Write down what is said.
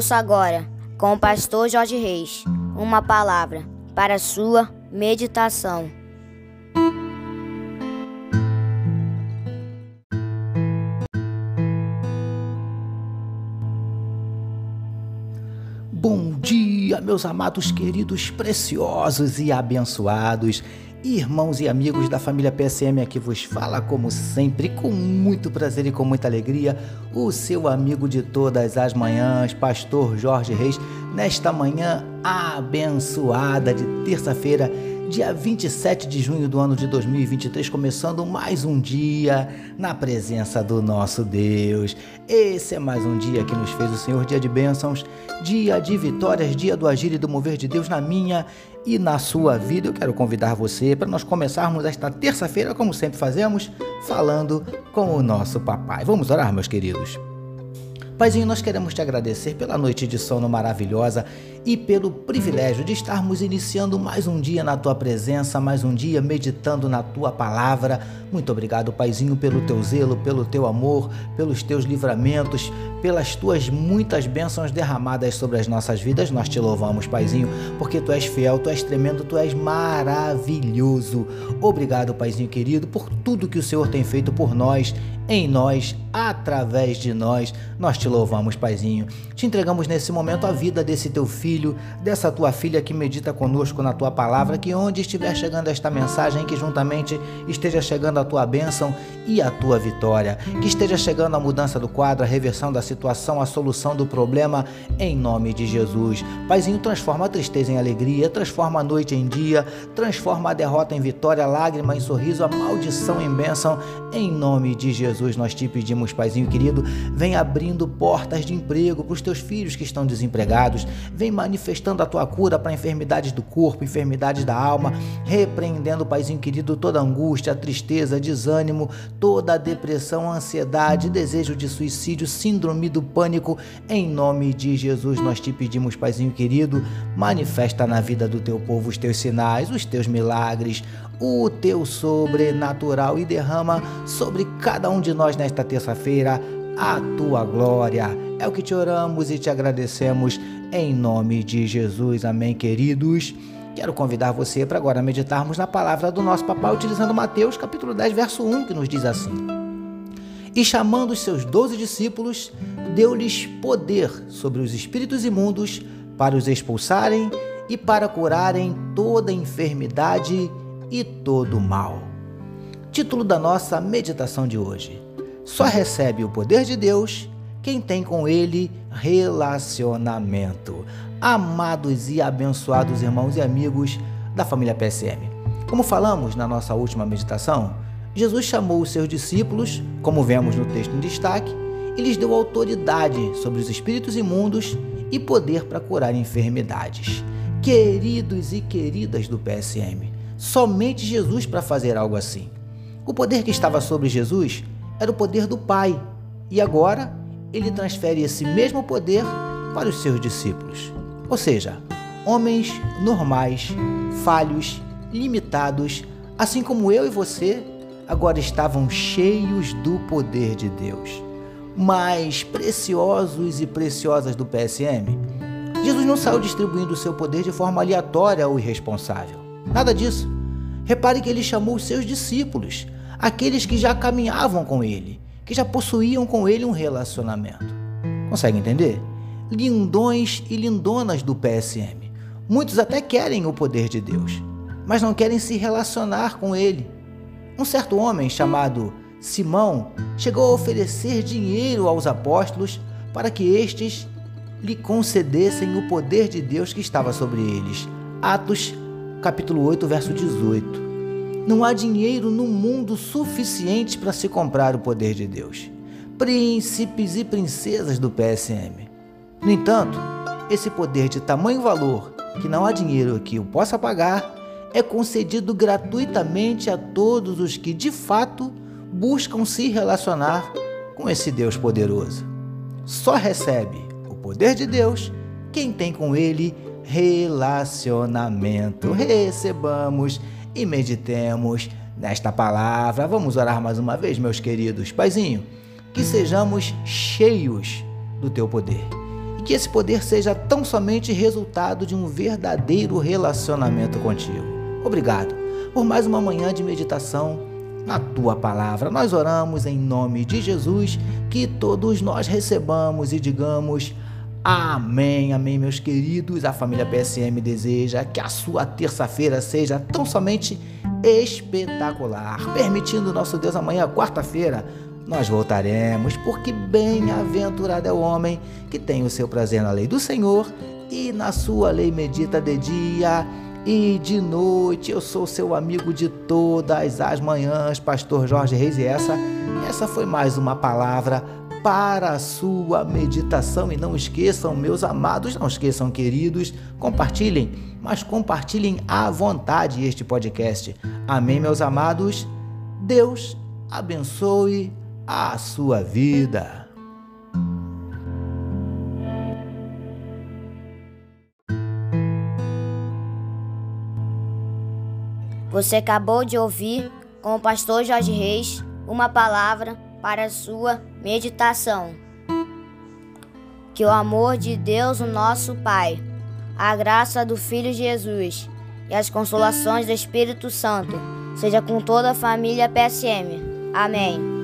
Ouça agora, com o pastor Jorge Reis, uma palavra para sua meditação. Bom dia, meus amados, queridos, preciosos e abençoados. Irmãos e amigos da família PSM aqui vos fala, como sempre, com muito prazer e com muita alegria, o seu amigo de todas as manhãs, Pastor Jorge Reis, nesta manhã abençoada de terça-feira, dia 27 de junho do ano de 2023, começando mais um dia na presença do nosso Deus. Esse é mais um dia que nos fez o Senhor, dia de bênçãos, dia de vitórias, dia do agir e do mover de Deus na minha e na sua vida. Eu quero convidar você para nós começarmos esta terça-feira, como sempre fazemos, falando com o nosso papai. Vamos orar, meus queridos. Paizinho, nós queremos te agradecer pela noite de sono maravilhosa e pelo privilégio de estarmos iniciando mais um dia na tua presença, mais um dia meditando na tua palavra. Muito obrigado, Paizinho, pelo teu zelo, pelo teu amor, pelos teus livramentos, pelas tuas muitas bênçãos derramadas sobre as nossas vidas. Nós te louvamos, Paizinho, porque tu és fiel, tu és tremendo, tu és maravilhoso. Obrigado, Paizinho querido, por tudo que o Senhor tem feito por nós, em nós, através de nós. Nós te louvamos, Paizinho. Te entregamos nesse momento a vida desse teu filho, dessa tua filha que medita conosco na tua palavra, que onde estiver chegando esta mensagem, que juntamente esteja chegando a tua bênção e a tua vitória. Que esteja chegando a mudança do quadro, a reversão da situação, a solução do problema, em nome de Jesus. Paizinho, transforma a tristeza em alegria, transforma a noite em dia, transforma a derrota em vitória, a lágrima em sorriso, a maldição em bênção, em nome de Jesus. Nós te pedimos, Paizinho querido, vem abrindo portas de emprego para os teus filhos que estão desempregados, vem manifestando a tua cura para enfermidades do corpo, enfermidades da alma, repreendendo, Paizinho querido, toda angústia, tristeza, desânimo, toda depressão, ansiedade, desejo de suicídio, síndrome do pânico, em nome de Jesus nós te pedimos, Paizinho querido, manifesta na vida do teu povo os teus sinais, os teus milagres, o teu sobrenatural e derrama sobre cada um de nós nesta terça-feira a tua glória. É o que te oramos e te agradecemos em nome de Jesus. Amém, queridos. Quero convidar você para agora meditarmos na palavra do nosso papai utilizando Mateus capítulo 10, verso 1, que nos diz assim: E chamando os seus doze discípulos, deu-lhes poder sobre os espíritos imundos para os expulsarem e para curarem toda enfermidade e todo mal. Título da nossa meditação de hoje: Só recebe o poder de Deus quem tem com ele relacionamento. Amados e abençoados irmãos e amigos da família PSM. Como falamos na nossa última meditação, Jesus chamou os seus discípulos, como vemos no texto em destaque, e lhes deu autoridade sobre os espíritos imundos e poder para curar enfermidades. Queridos e queridas do PSM, somente Jesus para fazer algo assim. O poder que estava sobre Jesus era o poder do Pai, e agora ele transfere esse mesmo poder para os seus discípulos. Ou seja, homens normais, falhos, limitados, assim como eu e você, agora estavam cheios do poder de Deus. Mas preciosos e preciosas do PSM, Jesus não saiu distribuindo o seu poder de forma aleatória ou irresponsável. Nada disso. Repare que ele chamou os seus discípulos, aqueles que já caminhavam com ele, que já possuíam com ele um relacionamento. Consegue entender? Lindões e lindonas do PSM. Muitos até querem o poder de Deus, mas não querem se relacionar com ele. Um certo homem chamado Simão chegou a oferecer dinheiro aos apóstolos para que estes lhe concedessem o poder de Deus que estava sobre eles. Atos, capítulo 8, verso 18. Não há dinheiro no mundo suficiente para se comprar o poder de Deus. Príncipes e princesas do PSM. No entanto, esse poder de tamanho valor que não há dinheiro que o possa pagar é concedido gratuitamente a todos os que de fato buscam se relacionar com esse Deus poderoso. Só recebe o poder de Deus quem tem com ele relacionamento. Recebamos e meditemos nesta palavra. Vamos orar mais uma vez, meus queridos. Paizinho, que sejamos cheios do teu poder que esse poder seja tão somente resultado de um verdadeiro relacionamento contigo. Obrigado por mais uma manhã de meditação na tua palavra. Nós oramos em nome de Jesus, que todos nós recebamos e digamos amém, amém, meus queridos. A família PSM deseja que a sua terça-feira seja tão somente espetacular. Permitindo nosso Deus amanhã, quarta-feira, nós voltaremos, porque bem-aventurado é o homem que tem o seu prazer na lei do Senhor e na sua lei medita de dia e de noite. Eu sou seu amigo de todas as manhãs, Pastor Jorge Reis, e essa, essa foi mais uma palavra para a sua meditação. E não esqueçam, meus amados, não esqueçam, queridos, compartilhem, mas compartilhem à vontade este podcast. Amém, meus amados? Deus abençoe a sua vida. Você acabou de ouvir com o pastor Jorge Reis uma palavra para sua meditação. Que o amor de Deus, o nosso Pai, a graça do Filho Jesus e as consolações do Espírito Santo seja com toda a família PSM. Amém.